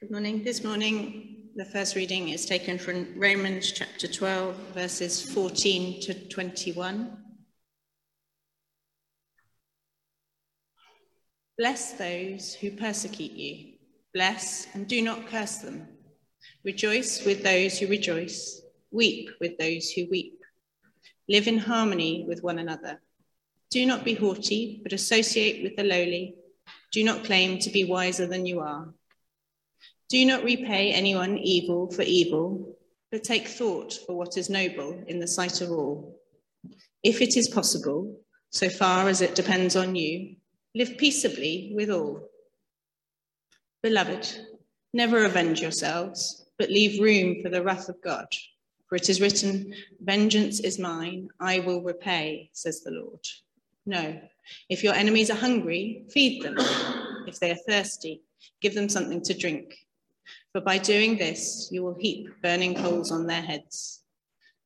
Good morning. This morning, the first reading is taken from Romans chapter 12, verses 14 to 21. Bless those who persecute you. Bless and do not curse them. Rejoice with those who rejoice. Weep with those who weep. Live in harmony with one another. Do not be haughty, but associate with the lowly. Do not claim to be wiser than you are. Do not repay anyone evil for evil, but take thought for what is noble in the sight of all. If it is possible, so far as it depends on you, live peaceably with all. Beloved, never avenge yourselves, but leave room for the wrath of God. For it is written, Vengeance is mine, I will repay, says the Lord. No, if your enemies are hungry, feed them. If they are thirsty, give them something to drink for by doing this, you will heap burning coals on their heads.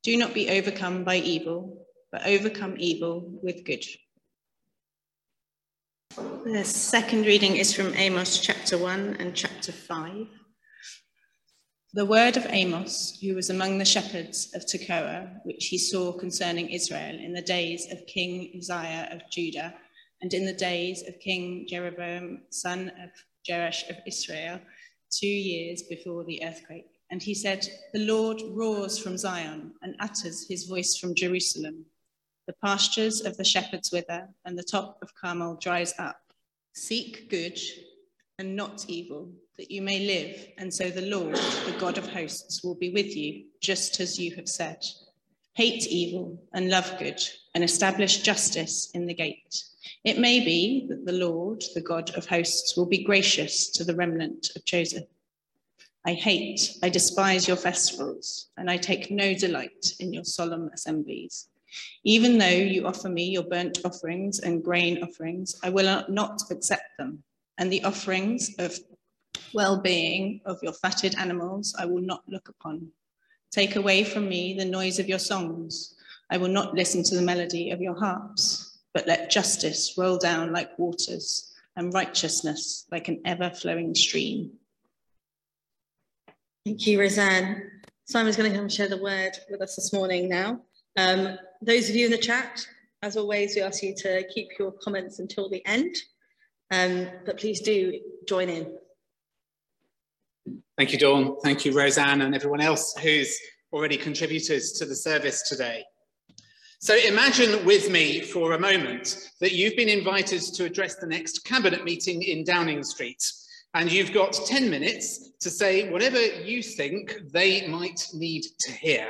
Do not be overcome by evil, but overcome evil with good. The second reading is from Amos chapter 1 and chapter 5. The word of Amos, who was among the shepherds of Tekoa, which he saw concerning Israel in the days of King Uzziah of Judah, and in the days of King Jeroboam, son of Joash of Israel, two years before the earthquake. And he said, The Lord roars from Zion and utters his voice from Jerusalem. The pastures of the shepherds wither, and the top of Carmel dries up. Seek good and not evil, that you may live, and so the Lord, the God of hosts, will be with you, just as you have said. Hate evil and love good, and establish justice in the gate. It may be that the Lord, the God of hosts, will be gracious to the remnant of Joseph. I hate, I despise your festivals, and I take no delight in your solemn assemblies. Even though you offer me your burnt offerings and grain offerings, I will not accept them. And the offerings of well being of your fatted animals I will not look upon. Take away from me the noise of your songs. I will not listen to the melody of your harps but let justice roll down like waters and righteousness like an ever flowing stream. Thank you, Roseanne. Simon's going to come and share the word with us this morning now. Um, those of you in the chat, as always, we ask you to keep your comments until the end, um, but please do join in. Thank you, Dawn. Thank you, Roseanne, and everyone else who's already contributed to the service today. So imagine with me for a moment that you've been invited to address the next cabinet meeting in Downing Street, and you've got 10 minutes to say whatever you think they might need to hear.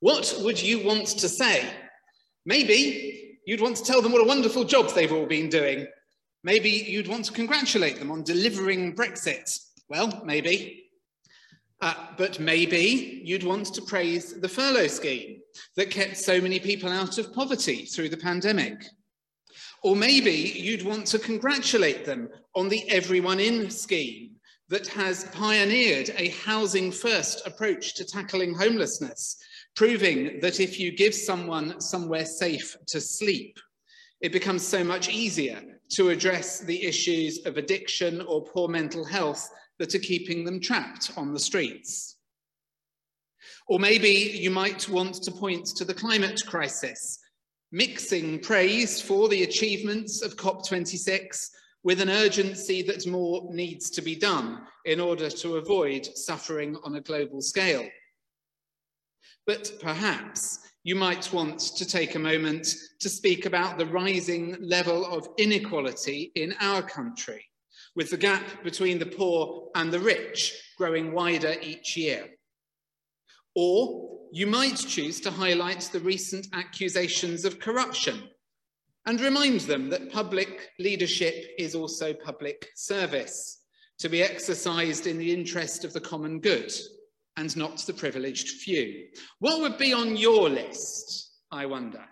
What would you want to say? Maybe you'd want to tell them what a wonderful job they've all been doing. Maybe you'd want to congratulate them on delivering Brexit. Well, maybe. Uh, but maybe you'd want to praise the furlough scheme that kept so many people out of poverty through the pandemic. Or maybe you'd want to congratulate them on the Everyone In scheme that has pioneered a housing first approach to tackling homelessness, proving that if you give someone somewhere safe to sleep, it becomes so much easier to address the issues of addiction or poor mental health that are keeping them trapped on the streets. Or maybe you might want to point to the climate crisis, mixing praise for the achievements of COP26 with an urgency that more needs to be done in order to avoid suffering on a global scale. But perhaps you might want to take a moment to speak about the rising level of inequality in our country with the gap between the poor and the rich growing wider each year. Or you might choose to highlight the recent accusations of corruption and remind them that public leadership is also public service, to be exercised in the interest of the common good and not the privileged few. What would be on your list, I wonder?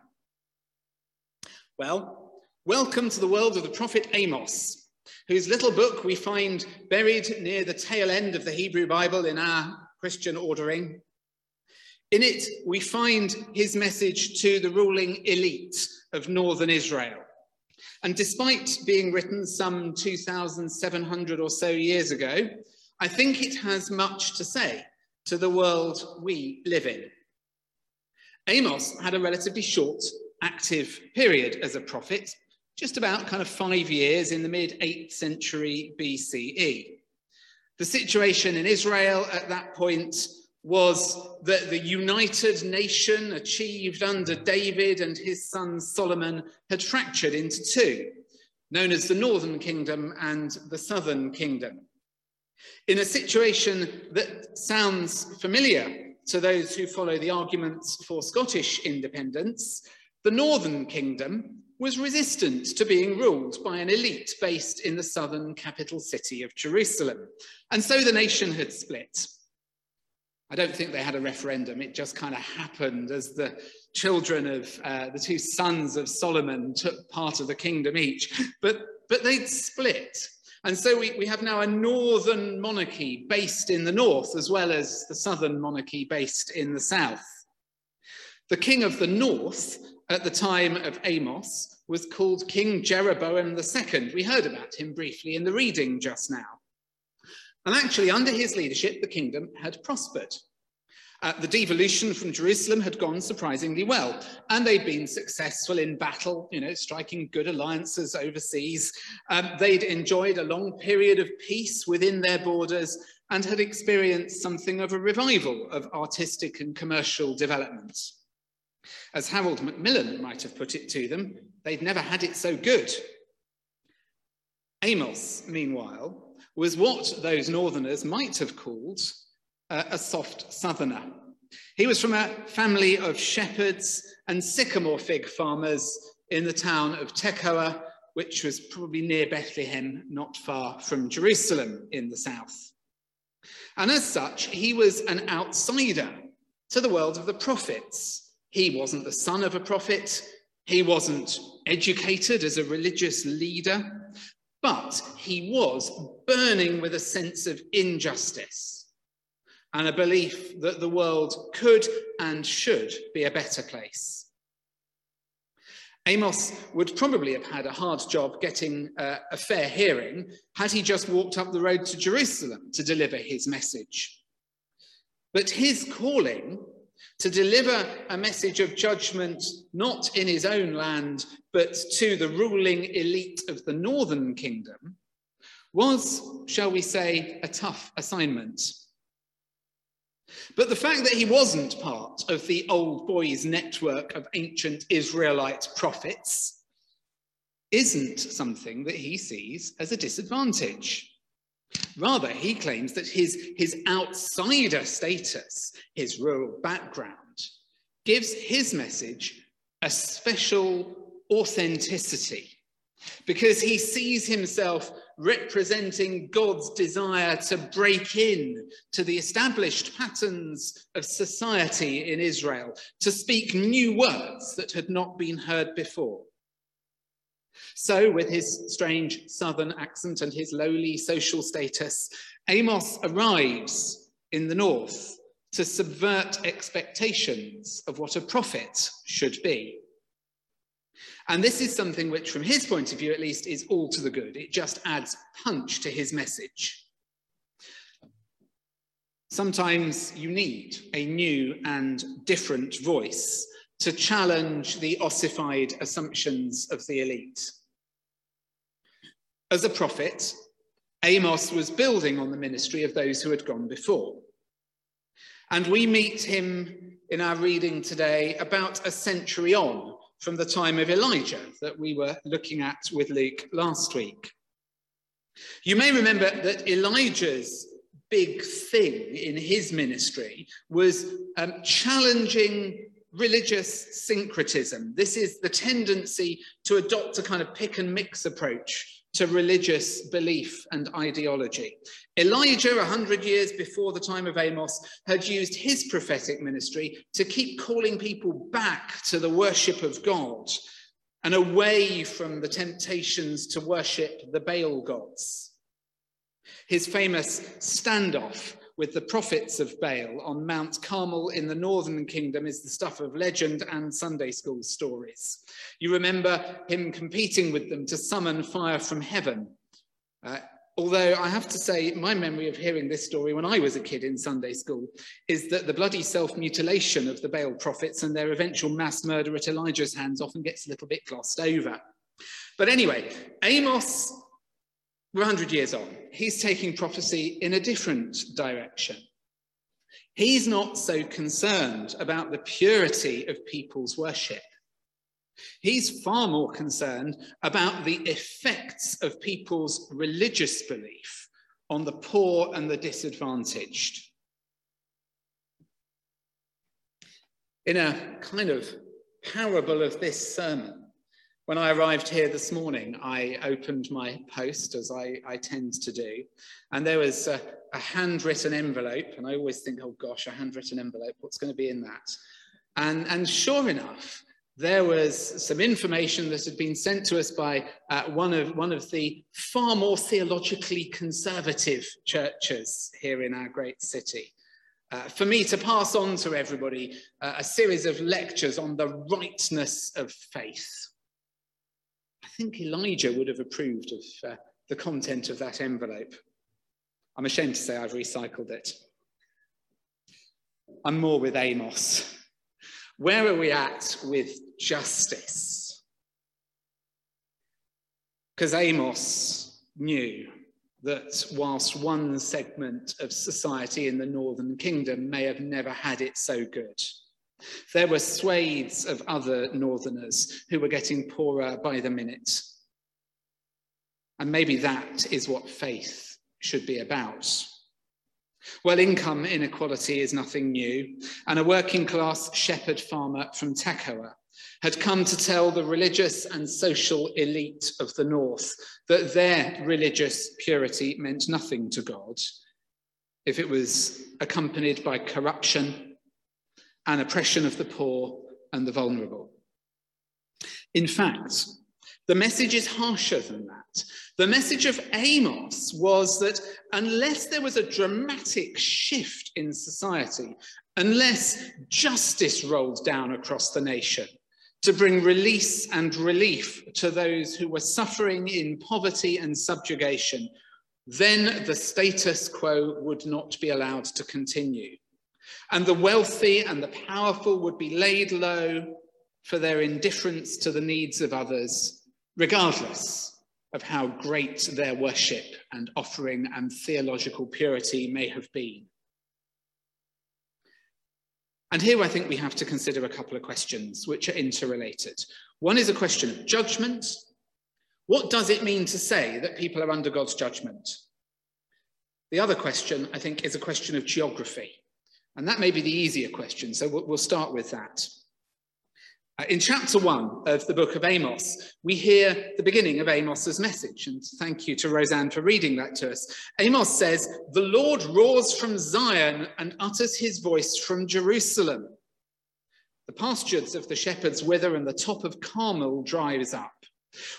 Well, welcome to the world of the prophet Amos, whose little book we find buried near the tail end of the Hebrew Bible in our Christian ordering. In it, we find his message to the ruling elite of northern Israel. And despite being written some 2,700 or so years ago, I think it has much to say to the world we live in. Amos had a relatively short active period as a prophet, just about kind of five years in the mid 8th century BCE. The situation in Israel at that point was that the united nation achieved under David and his son Solomon had fractured into two, known as the Northern Kingdom and the Southern Kingdom. In a situation that sounds familiar to those who follow the arguments for Scottish independence, the Northern Kingdom was resistant to being ruled by an elite based in the southern capital city of Jerusalem. And so the nation had split. I don't think they had a referendum. It just kind of happened as the children of uh, the two sons of Solomon took part of the kingdom each. But, but they'd split. And so we, we have now a northern monarchy based in the north, as well as the southern monarchy based in the south. The king of the north at the time of Amos was called King Jeroboam II. We heard about him briefly in the reading just now. And actually, under his leadership, the kingdom had prospered. Uh, the devolution from Jerusalem had gone surprisingly well, and they'd been successful in battle, you know, striking good alliances overseas. Um, they'd enjoyed a long period of peace within their borders and had experienced something of a revival of artistic and commercial development. As Harold Macmillan might have put it to them, they'd never had it so good. Amos, meanwhile, was what those northerners might have called uh, a soft southerner. He was from a family of shepherds and sycamore fig farmers in the town of Tekoa, which was probably near Bethlehem, not far from Jerusalem in the south. And as such, he was an outsider to the world of the prophets. He wasn't the son of a prophet. He wasn't educated as a religious leader but he was burning with a sense of injustice and a belief that the world could and should be a better place. Amos would probably have had a hard job getting uh, a fair hearing had he just walked up the road to Jerusalem to deliver his message. But his calling to deliver a message of judgment not in his own land, but to the ruling elite of the northern kingdom, was, shall we say, a tough assignment. But the fact that he wasn't part of the old boys network of ancient Israelite prophets isn't something that he sees as a disadvantage. Rather, he claims that his, his outsider status, his rural background, gives his message a special authenticity because he sees himself representing God's desire to break in to the established patterns of society in Israel, to speak new words that had not been heard before. So, with his strange southern accent and his lowly social status, Amos arrives in the north to subvert expectations of what a prophet should be. And this is something which, from his point of view at least, is all to the good. It just adds punch to his message. Sometimes you need a new and different voice to challenge the ossified assumptions of the elite. As a prophet, Amos was building on the ministry of those who had gone before. And we meet him in our reading today about a century on from the time of Elijah that we were looking at with Luke last week. You may remember that Elijah's big thing in his ministry was um, challenging religious syncretism. This is the tendency to adopt a kind of pick and mix approach to religious belief and ideology. Elijah, a hundred years before the time of Amos, had used his prophetic ministry to keep calling people back to the worship of God and away from the temptations to worship the Baal gods. His famous standoff with the prophets of Baal on Mount Carmel in the northern kingdom is the stuff of legend and Sunday school stories. You remember him competing with them to summon fire from heaven. Uh, Although I have to say, my memory of hearing this story when I was a kid in Sunday school is that the bloody self mutilation of the Baal prophets and their eventual mass murder at Elijah's hands often gets a little bit glossed over. But anyway, Amos, we're 100 years on, he's taking prophecy in a different direction. He's not so concerned about the purity of people's worship. He's far more concerned about the effects of people's religious belief on the poor and the disadvantaged. In a kind of parable of this sermon, when I arrived here this morning, I opened my post, as I, I tend to do, and there was a, a, handwritten envelope. And I always think, oh gosh, a handwritten envelope, what's going to be in that? And, and sure enough, there was some information that had been sent to us by uh, one, of, one of the far more theologically conservative churches here in our great city. Uh, for me to pass on to everybody uh, a series of lectures on the rightness of faith. I think Elijah would have approved of uh, the content of that envelope. I'm ashamed to say I've recycled it. I'm more with Amos. Where are we at with justice? Because Amos knew that whilst one segment of society in the northern kingdom may have never had it so good, there were swathes of other northerners who were getting poorer by the minute. And maybe that is what faith should be about. Well, income inequality is nothing new, and a working class shepherd farmer from Tekoa had come to tell the religious and social elite of the North that their religious purity meant nothing to God if it was accompanied by corruption and oppression of the poor and the vulnerable. In fact, the message is harsher than that. The message of Amos was that unless there was a dramatic shift in society, unless justice rolled down across the nation to bring release and relief to those who were suffering in poverty and subjugation, then the status quo would not be allowed to continue. And the wealthy and the powerful would be laid low for their indifference to the needs of others, regardless of how great their worship and offering and theological purity may have been. And here I think we have to consider a couple of questions which are interrelated. One is a question of judgment. What does it mean to say that people are under God's judgment? The other question, I think, is a question of geography. And that may be the easier question, so we'll, start with that. Uh, in chapter one of the book of Amos, we hear the beginning of Amos's message. And thank you to Roseanne for reading that to us. Amos says, The Lord roars from Zion and utters his voice from Jerusalem. The pastures of the shepherds wither and the top of Carmel dries up.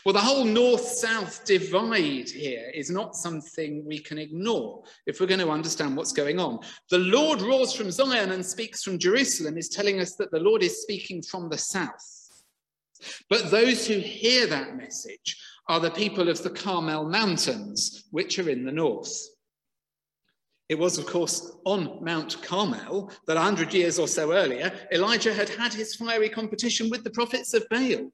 Well, the whole north south divide here is not something we can ignore if we're going to understand what's going on. The Lord roars from Zion and speaks from Jerusalem is telling us that the Lord is speaking from the south. But those who hear that message are the people of the Carmel Mountains, which are in the north. It was, of course, on Mount Carmel that 100 years or so earlier, Elijah had had his fiery competition with the prophets of Baal.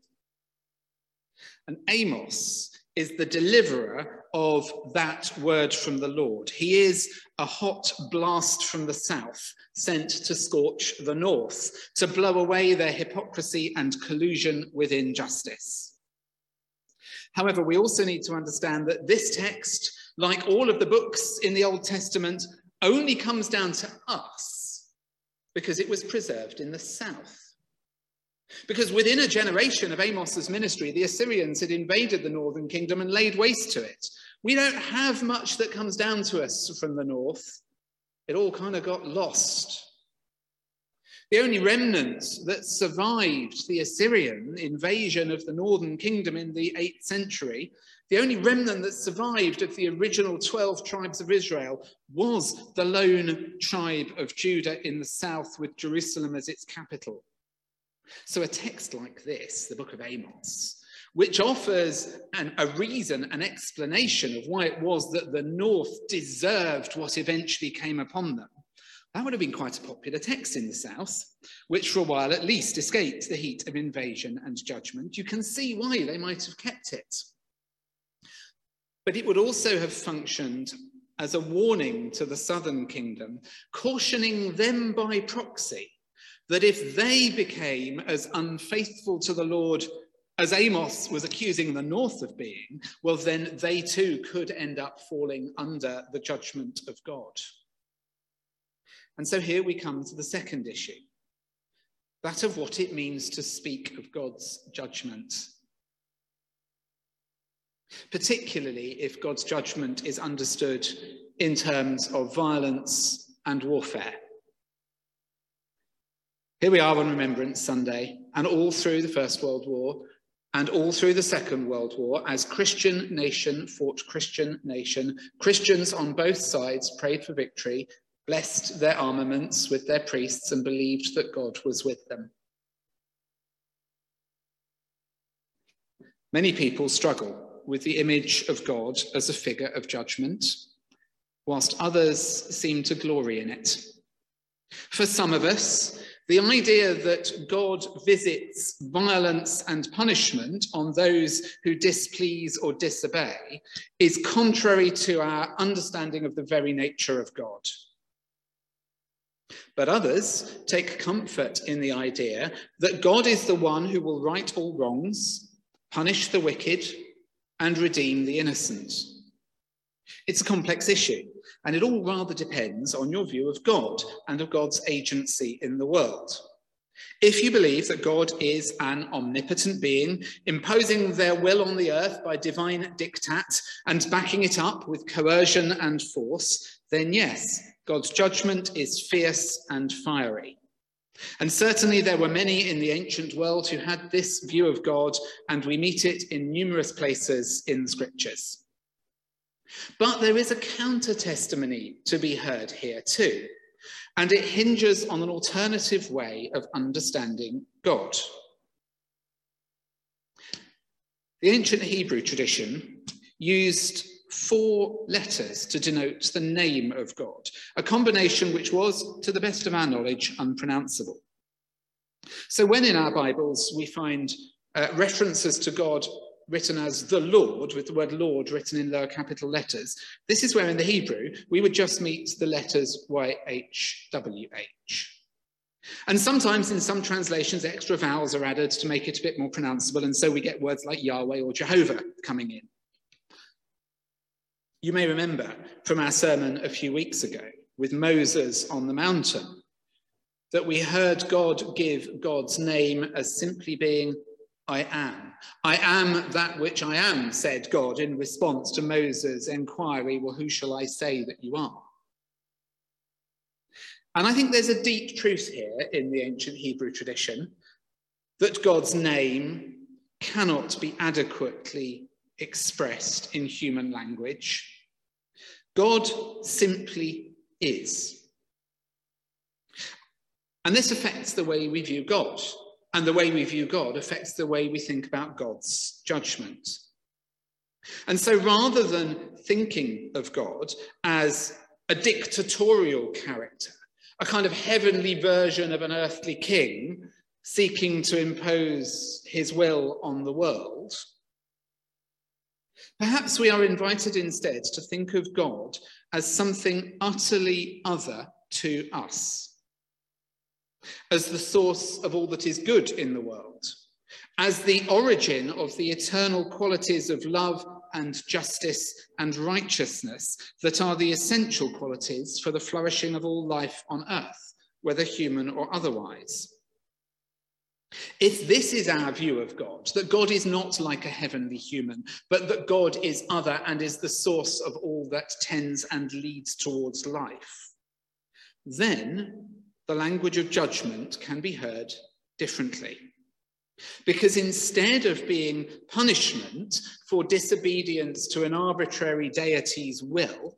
And Amos is the deliverer of that word from the Lord. He is a hot blast from the south sent to scorch the north, to blow away their hypocrisy and collusion with injustice. However, we also need to understand that this text, like all of the books in the Old Testament, only comes down to us because it was preserved in the south. Because within a generation of Amos's ministry, the Assyrians had invaded the northern kingdom and laid waste to it. We don't have much that comes down to us from the north. It all kind of got lost. The only remnant that survived the Assyrian invasion of the northern kingdom in the 8th century, the only remnant that survived of the original 12 tribes of Israel was the lone tribe of Judah in the south with Jerusalem as its capital. So, a text like this, the book of Amos, which offers an, a reason, an explanation of why it was that the North deserved what eventually came upon them, that would have been quite a popular text in the South, which for a while at least escaped the heat of invasion and judgment. You can see why they might have kept it. But it would also have functioned as a warning to the southern kingdom, cautioning them by proxy that if they became as unfaithful to the Lord as Amos was accusing the north of being, well, then they too could end up falling under the judgment of God. And so here we come to the second issue that of what it means to speak of God's judgment. Particularly if God's judgment is understood in terms of violence and warfare. Here we are on Remembrance Sunday, and all through the First World War, and all through the Second World War, as Christian nation fought Christian nation, Christians on both sides prayed for victory, blessed their armaments with their priests, and believed that God was with them. Many people struggle with the image of God as a figure of judgment, whilst others seem to glory in it. For some of us, the idea that God visits violence and punishment on those who displease or disobey is contrary to our understanding of the very nature of God. But others take comfort in the idea that God is the one who will right all wrongs, punish the wicked, and redeem the innocent. It's a complex issue, and it all rather depends on your view of God and of God's agency in the world. If you believe that God is an omnipotent being, imposing their will on the earth by divine diktat and backing it up with coercion and force, then yes, God's judgment is fierce and fiery. And certainly there were many in the ancient world who had this view of God, and we meet it in numerous places in the scriptures. But there is a counter testimony to be heard here too, and it hinges on an alternative way of understanding God. The ancient Hebrew tradition used four letters to denote the name of God, a combination which was, to the best of our knowledge, unpronounceable. So when in our Bibles we find uh, references to God written as the Lord, with the word Lord written in lower capital letters. This is where in the Hebrew we would just meet the letters YHWH. And sometimes in some translations, extra vowels are added to make it a bit more pronounceable, and so we get words like Yahweh or Jehovah coming in. You may remember from our sermon a few weeks ago with Moses on the mountain that we heard God give God's name as simply being I am. I am that which I am, said God in response to Moses' inquiry, Well, who shall I say that you are? And I think there's a deep truth here in the ancient Hebrew tradition that God's name cannot be adequately expressed in human language. God simply is. And this affects the way we view God. And the way we view God affects the way we think about God's judgment. And so rather than thinking of God as a dictatorial character, a kind of heavenly version of an earthly king seeking to impose his will on the world, perhaps we are invited instead to think of God as something utterly other to us as the source of all that is good in the world, as the origin of the eternal qualities of love and justice and righteousness that are the essential qualities for the flourishing of all life on earth, whether human or otherwise. If this is our view of God, that God is not like a heavenly human, but that God is other and is the source of all that tends and leads towards life, then the language of judgment can be heard differently. Because instead of being punishment for disobedience to an arbitrary deity's will,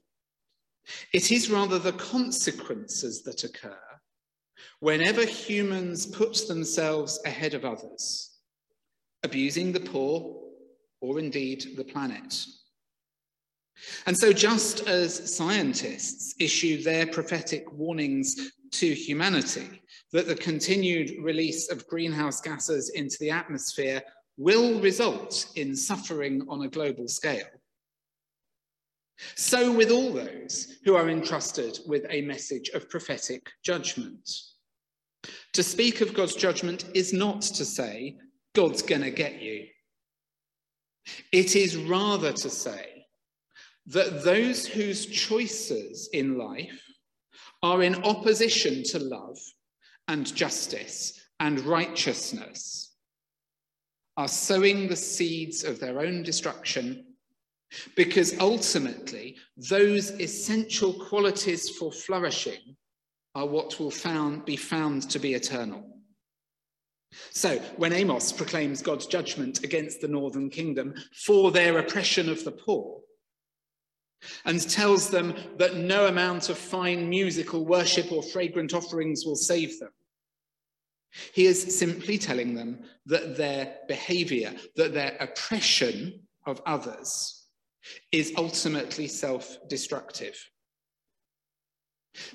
it is rather the consequences that occur whenever humans put themselves ahead of others, abusing the poor, or indeed the planet. And so, just as scientists issue their prophetic warnings to humanity that the continued release of greenhouse gases into the atmosphere will result in suffering on a global scale, so with all those who are entrusted with a message of prophetic judgment. To speak of God's judgment is not to say, God's going to get you. It is rather to say that those whose choices in life are in opposition to love and justice and righteousness are sowing the seeds of their own destruction because ultimately those essential qualities for flourishing are what will found, be found to be eternal. So, when Amos proclaims God's judgment against the northern kingdom for their oppression of the poor, and tells them that no amount of fine musical worship or fragrant offerings will save them, he is simply telling them that their behavior, that their oppression of others is ultimately self destructive.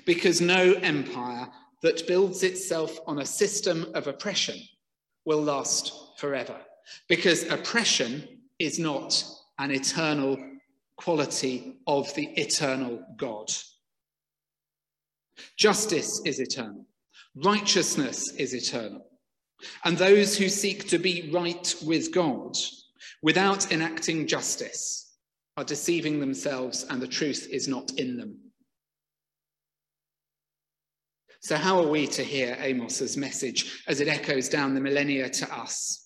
Because no empire that builds itself on a system of oppression will last forever. Because oppression is not an eternal quality of the eternal God. Justice is eternal, righteousness is eternal. And those who seek to be right with God without enacting justice are deceiving themselves and the truth is not in them. So, how are we to hear Amos's message as it echoes down the millennia to us?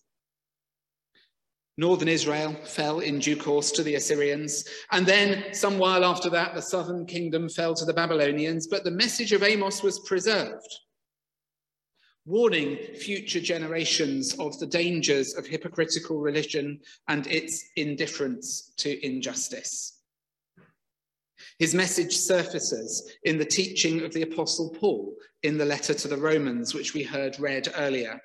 Northern Israel fell in due course to the Assyrians, and then, some while after that, the southern kingdom fell to the Babylonians, but the message of Amos was preserved, warning future generations of the dangers of hypocritical religion and its indifference to injustice. His message surfaces in the teaching of the Apostle Paul in the letter to the Romans, which we heard read earlier.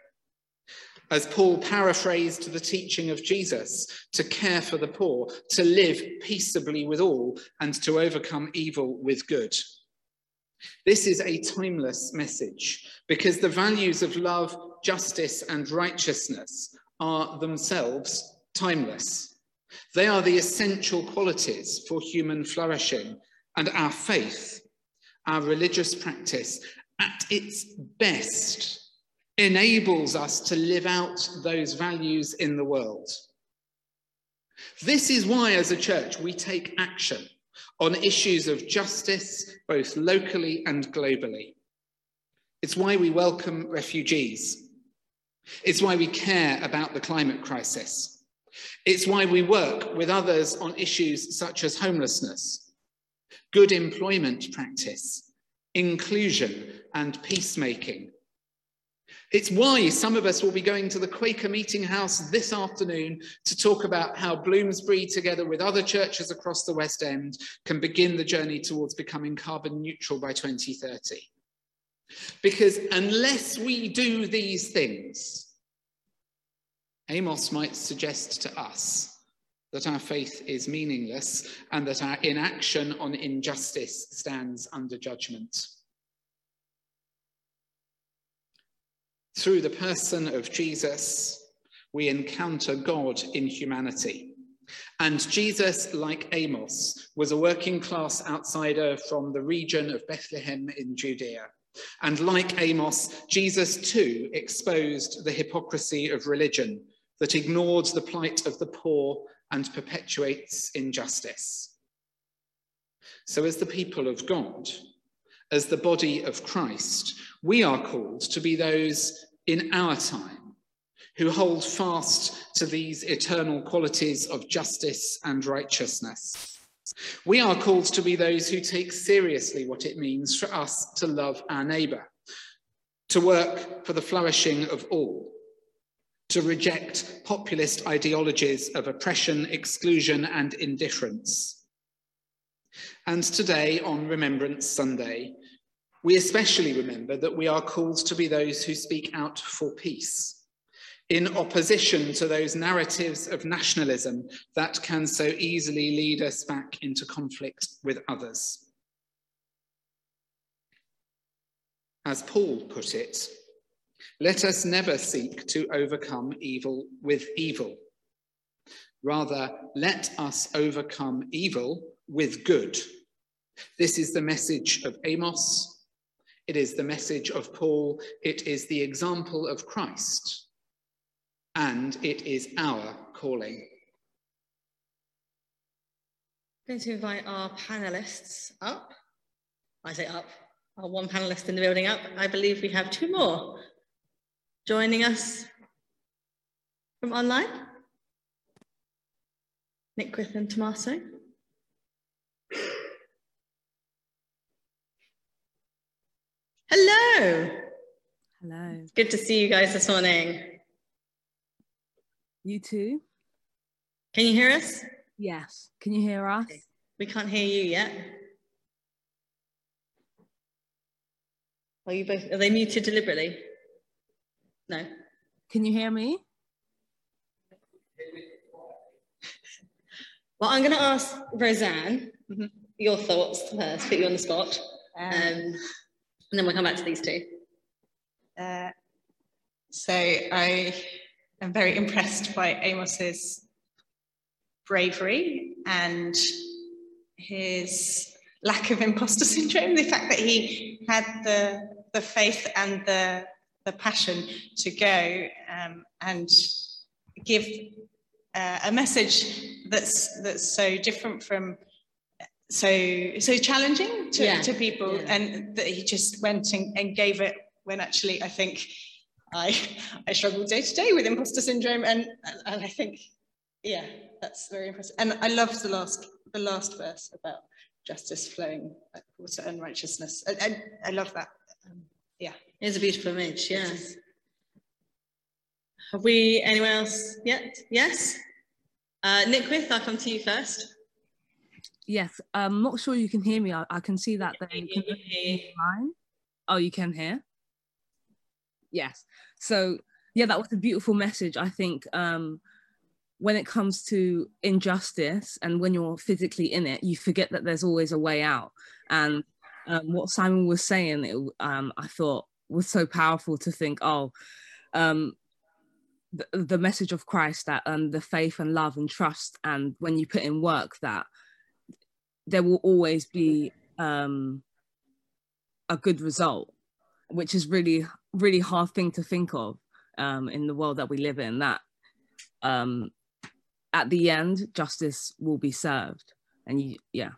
As Paul paraphrased the teaching of Jesus to care for the poor, to live peaceably with all, and to overcome evil with good. This is a timeless message because the values of love, justice, and righteousness are themselves timeless. They are the essential qualities for human flourishing, and our faith, our religious practice, at its best, enables us to live out those values in the world. This is why, as a church, we take action on issues of justice, both locally and globally. It's why we welcome refugees. It's why we care about the climate crisis. It's why we work with others on issues such as homelessness, good employment practice, inclusion, and peacemaking. It's why some of us will be going to the Quaker Meeting House this afternoon to talk about how Bloomsbury, together with other churches across the West End, can begin the journey towards becoming carbon neutral by 2030. Because unless we do these things, Amos might suggest to us that our faith is meaningless and that our inaction on injustice stands under judgment. Through the person of Jesus, we encounter God in humanity. And Jesus, like Amos, was a working class outsider from the region of Bethlehem in Judea. And like Amos, Jesus too exposed the hypocrisy of religion that ignores the plight of the poor and perpetuates injustice. So, as the people of God, as the body of Christ, we are called to be those in our time who hold fast to these eternal qualities of justice and righteousness. We are called to be those who take seriously what it means for us to love our neighbour, to work for the flourishing of all, to reject populist ideologies of oppression, exclusion, and indifference. And today, on Remembrance Sunday, we especially remember that we are called to be those who speak out for peace in opposition to those narratives of nationalism that can so easily lead us back into conflict with others. As Paul put it, let us never seek to overcome evil with evil. Rather, let us overcome evil with good. This is the message of Amos. It is the message of Paul. It is the example of Christ. And it is our calling. I'm going to invite our panelists up. I say up, our one panelist in the building up. I believe we have two more joining us from online. Nick Griffin Tommaso. Hello. Hello. Good to see you guys this morning. You too? Can you hear us? Yes. Can you hear us? We can't hear you yet. Are you both, are they muted deliberately? No. Can you hear me? Well, I'm going to ask Roseanne mm-hmm. your thoughts first, put you on the spot. Um, and then we'll come back to these two. Uh, so I am very impressed by Amos's bravery and his lack of imposter syndrome. The fact that he had the the faith and the the passion to go um, and give uh, a message that's that's so different from so so challenging to, yeah. to people. Yeah. and that he just went and, and gave it when actually I think I I struggle day to day with imposter syndrome. And and I think yeah that's very impressive. And I love the last the last verse about justice flowing like water and righteousness. I, I, I love that. Um, yeah. It's a beautiful image yes have we anyone else yet? Yes? Uh, Nick With I'll come to you first Yes, I'm um, not sure you can hear me. I, I can see that the line. Oh, you can hear? Yes. So yeah, that was a beautiful message. I think um, when it comes to injustice and when you're physically in it, you forget that there's always a way out. And um, what Simon was saying, it, um, I thought was so powerful to think, oh, um, the, the message of Christ that um, the faith and love and trust, and when you put in work that there will always be um, a good result, which is really, really hard thing to think of um, in the world that we live in. That um, at the end, justice will be served, and you, yeah.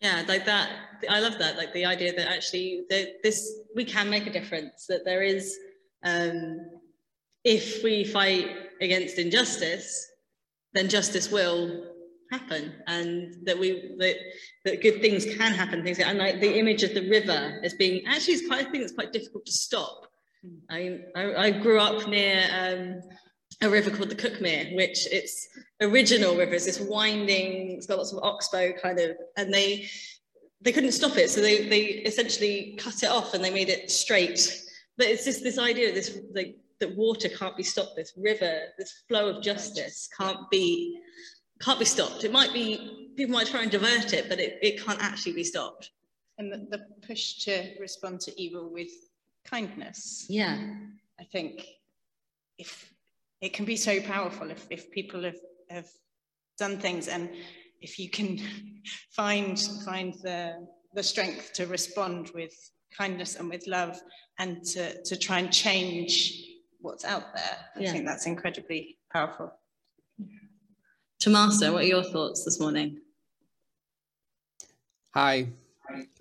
Yeah, like that. I love that. Like the idea that actually that this we can make a difference. That there is, um, if we fight against injustice, then justice will happen and that we that, that good things can happen things and like the image of the river as being actually it's quite a thing that's quite difficult to stop. I, I, I grew up near um, a river called the Cuckmere, which its original river is this winding, it's got lots of oxbow kind of, and they they couldn't stop it, so they they essentially cut it off and they made it straight. But it's just this idea of this like that water can't be stopped, this river, this flow of justice can't be can't be stopped. It might be, people might try and divert it, but it, it can't actually be stopped. And the, the push to respond to evil with kindness. Yeah. I think if it can be so powerful if, if people have, have done things and if you can find find the the strength to respond with kindness and with love and to, to try and change what's out there. I yeah. think that's incredibly powerful. Tommaso, what are your thoughts this morning? Hi,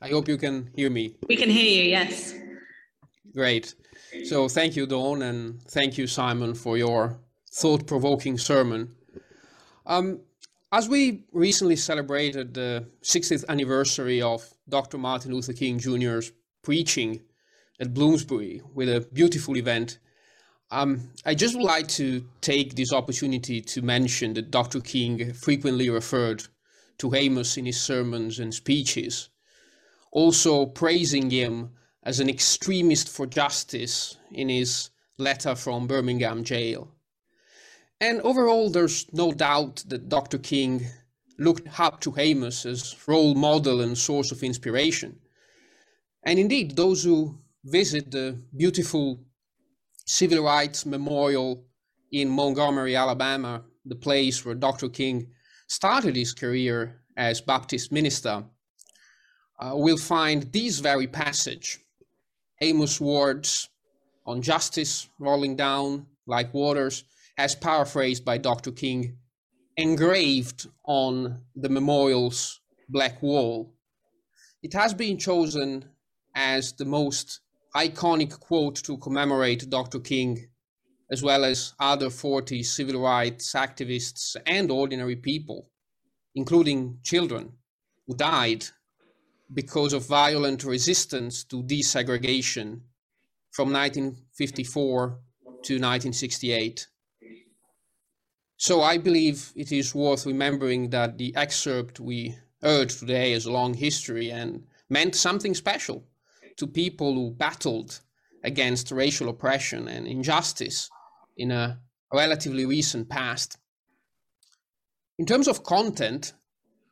I hope you can hear me. We can hear you, yes. Great. So thank you, Dawn, and thank you, Simon, for your thought-provoking sermon. Um, as we recently celebrated the 60th anniversary of Dr. Martin Luther King Jr.'s preaching at Bloomsbury with a beautiful event, um, I just would like to take this opportunity to mention that Dr. King frequently referred to Amos in his sermons and speeches, also praising him as an extremist for justice in his letter from Birmingham jail. And overall, there's no doubt that Dr. King looked up to Amos as role model and source of inspiration. And indeed, those who visit the beautiful civil rights memorial in Montgomery, Alabama, the place where Dr. King started his career as Baptist minister, uh, will find this very passage, Amos' words on justice rolling down like waters, as paraphrased by Dr. King, engraved on the memorial's black wall. It has been chosen as the most iconic quote to commemorate Dr. King, as well as other 40 civil rights activists and ordinary people, including children who died because of violent resistance to desegregation from 1954 to 1968. So I believe it is worth remembering that the excerpt we heard today has a long history and meant something special to people who battled against racial oppression and injustice in a relatively recent past. In terms of content,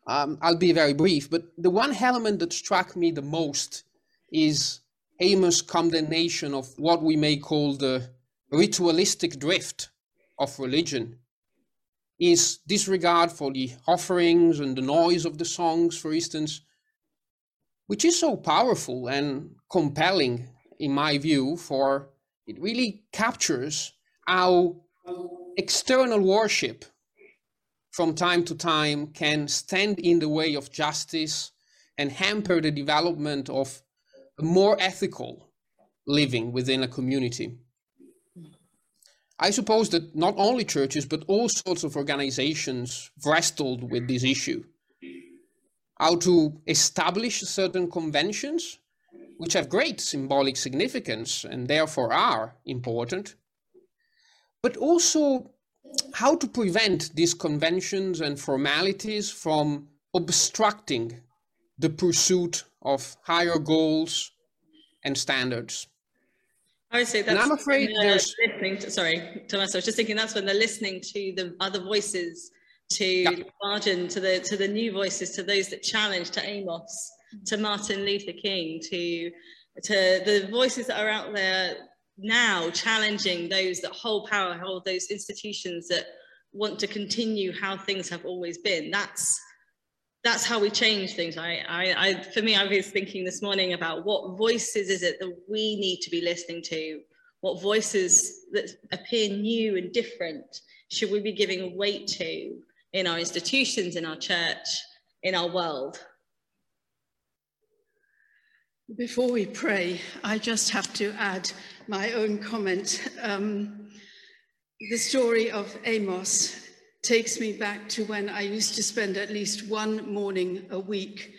um, I'll be very brief, but the one element that struck me the most is Amos' condemnation of what we may call the ritualistic drift of religion. Is disregard for the offerings and the noise of the songs, for instance, which is so powerful and compelling, in my view, for it really captures how external worship from time to time can stand in the way of justice and hamper the development of a more ethical living within a community. I suppose that not only churches, but all sorts of organizations wrestled with this issue. How to establish certain conventions, which have great symbolic significance and therefore are important, but also how to prevent these conventions and formalities from obstructing the pursuit of higher goals and standards. I would say that's. And I'm afraid there's. Listening to, sorry, Thomas. I was just thinking that's when they're listening to the other voices, to Yeah. Margin, to the to the new voices, to those that challenge, to Amos, mm. to Martin Luther King, to to the voices that are out there now challenging those that hold power, hold those institutions that want to continue how things have always been. That's that's how we change things. I, I, I, for me, I was thinking this morning about what voices is it that we need to be listening to? What voices that appear new and different should we be giving weight to in our institutions, in our church, in our world? Before we pray, I just have to add my own comment. Um, the story of Amos takes me back to when I used to spend at least one morning a week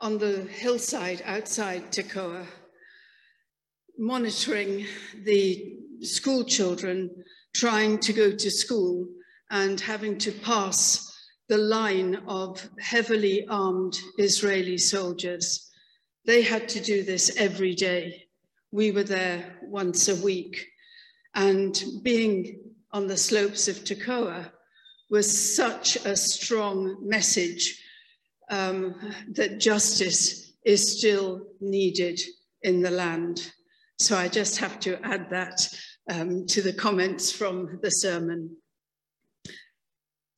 on the hillside outside Tekoa, monitoring the school children trying to go to school and having to pass the line of heavily armed Israeli soldiers. They had to do this every day. We were there once a week. And being on the slopes of Tekoa was such a strong message um, that justice is still needed in the land. So I just have to add that um, to the comments from the sermon.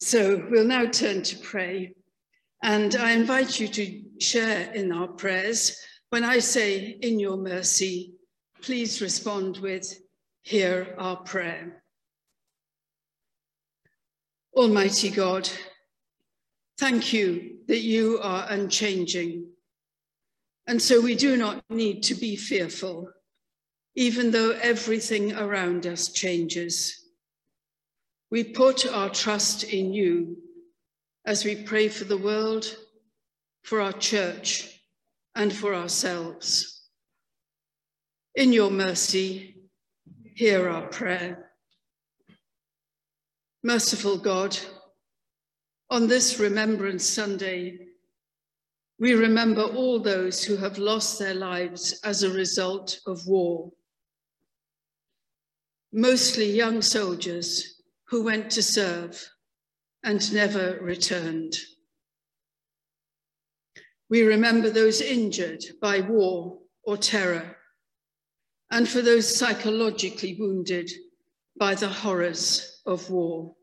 So we'll now turn to pray. And I invite you to share in our prayers. When I say, in your mercy, please respond with, hear our prayer. Almighty God, thank you that you are unchanging. And so we do not need to be fearful, even though everything around us changes. We put our trust in you as we pray for the world, for our church, and for ourselves. In your mercy, hear our prayer. Merciful God, on this Remembrance Sunday, we remember all those who have lost their lives as a result of war. mostly young soldiers who went to serve and never returned. We remember those injured by war or terror, and for those psychologically wounded by the horrors of war.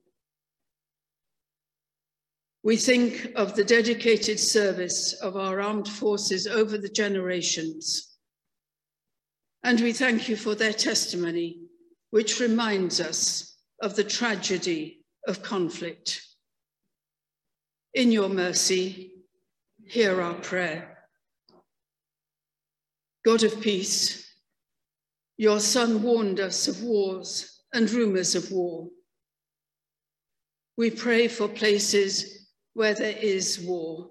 We think of the dedicated service of our armed forces over the generations. And we thank you for their testimony, which reminds us of the tragedy of conflict. In your mercy, hear our prayer. God of peace, your Son warned us of wars and rumors of war. We pray for places where there is war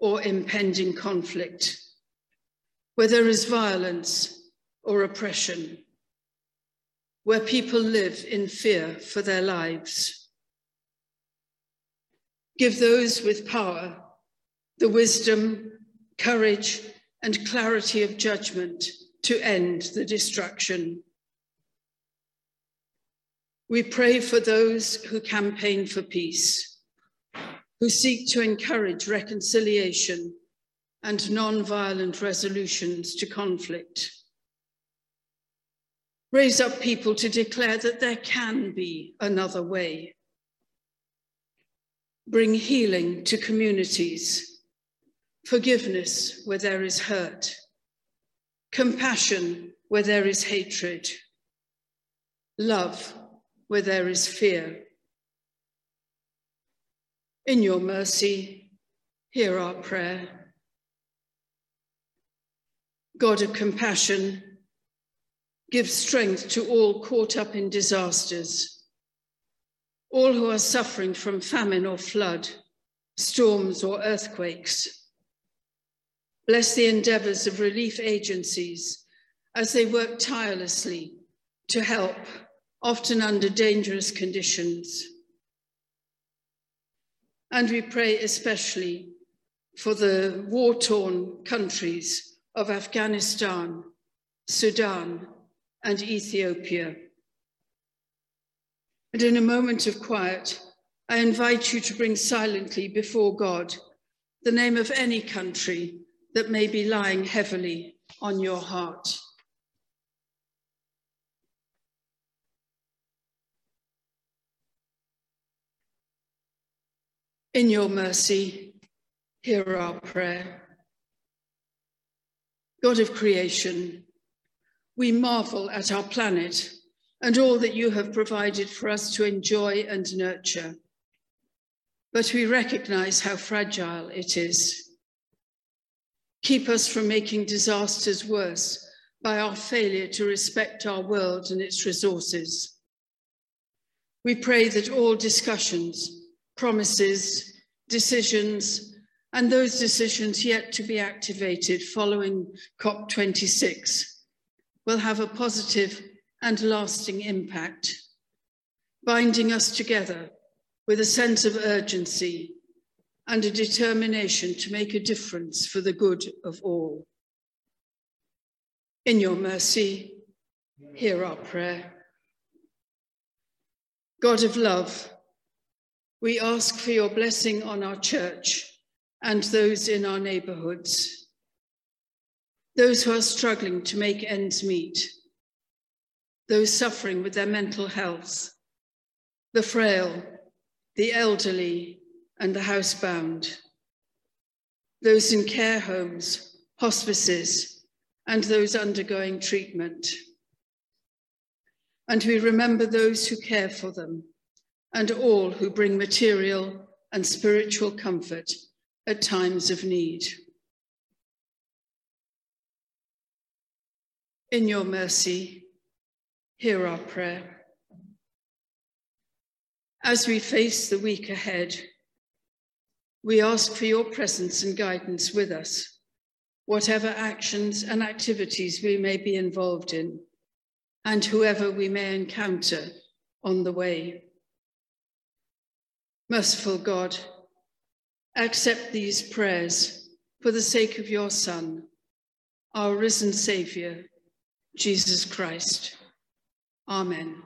or impending conflict, where there is violence or oppression, where people live in fear for their lives. Give those with power the wisdom, courage, and clarity of judgment to end the destruction. We pray for those who campaign for peace, who seek to encourage reconciliation and non-violent resolutions to conflict. Raise up people to declare that there can be another way. Bring healing to communities forgiveness where there is hurt, compassion where there is hatred, love where there is fear. In your mercy, hear our prayer. God of compassion, give strength to all caught up in disasters, all who are suffering from famine or flood, storms or earthquakes Bless the endeavours of relief agencies as they work tirelessly to help, often under dangerous conditions. And we pray especially for the war-torn countries of Afghanistan, Sudan, and Ethiopia. And in a moment of quiet, I invite you to bring silently before God the name of any country that may be lying heavily on your heart. In your mercy, hear our prayer. God of creation, we marvel at our planet and all that you have provided for us to enjoy and nurture. But we recognize how fragile it is. Keep us from making disasters worse by our failure to respect our world and its resources. We pray that all discussions, promises, decisions, and those decisions yet to be activated following COP26 will have a positive and lasting impact, binding us together with a sense of urgency and a determination to make a difference for the good of all. In your mercy, hear our prayer. God of love, we ask for your blessing on our church and those in our neighborhoods, those who are struggling to make ends meet, those suffering with their mental health, the frail, the elderly, and the housebound, those in care homes, hospices, and those undergoing treatment. And we remember those who care for them and all who bring material and spiritual comfort at times of need. In your mercy, hear our prayer. As we face the week ahead, we ask for your presence and guidance with us, whatever actions and activities we may be involved in, and whoever we may encounter on the way. Merciful God, accept these prayers for the sake of your Son, our risen Saviour, Jesus Christ. Amen.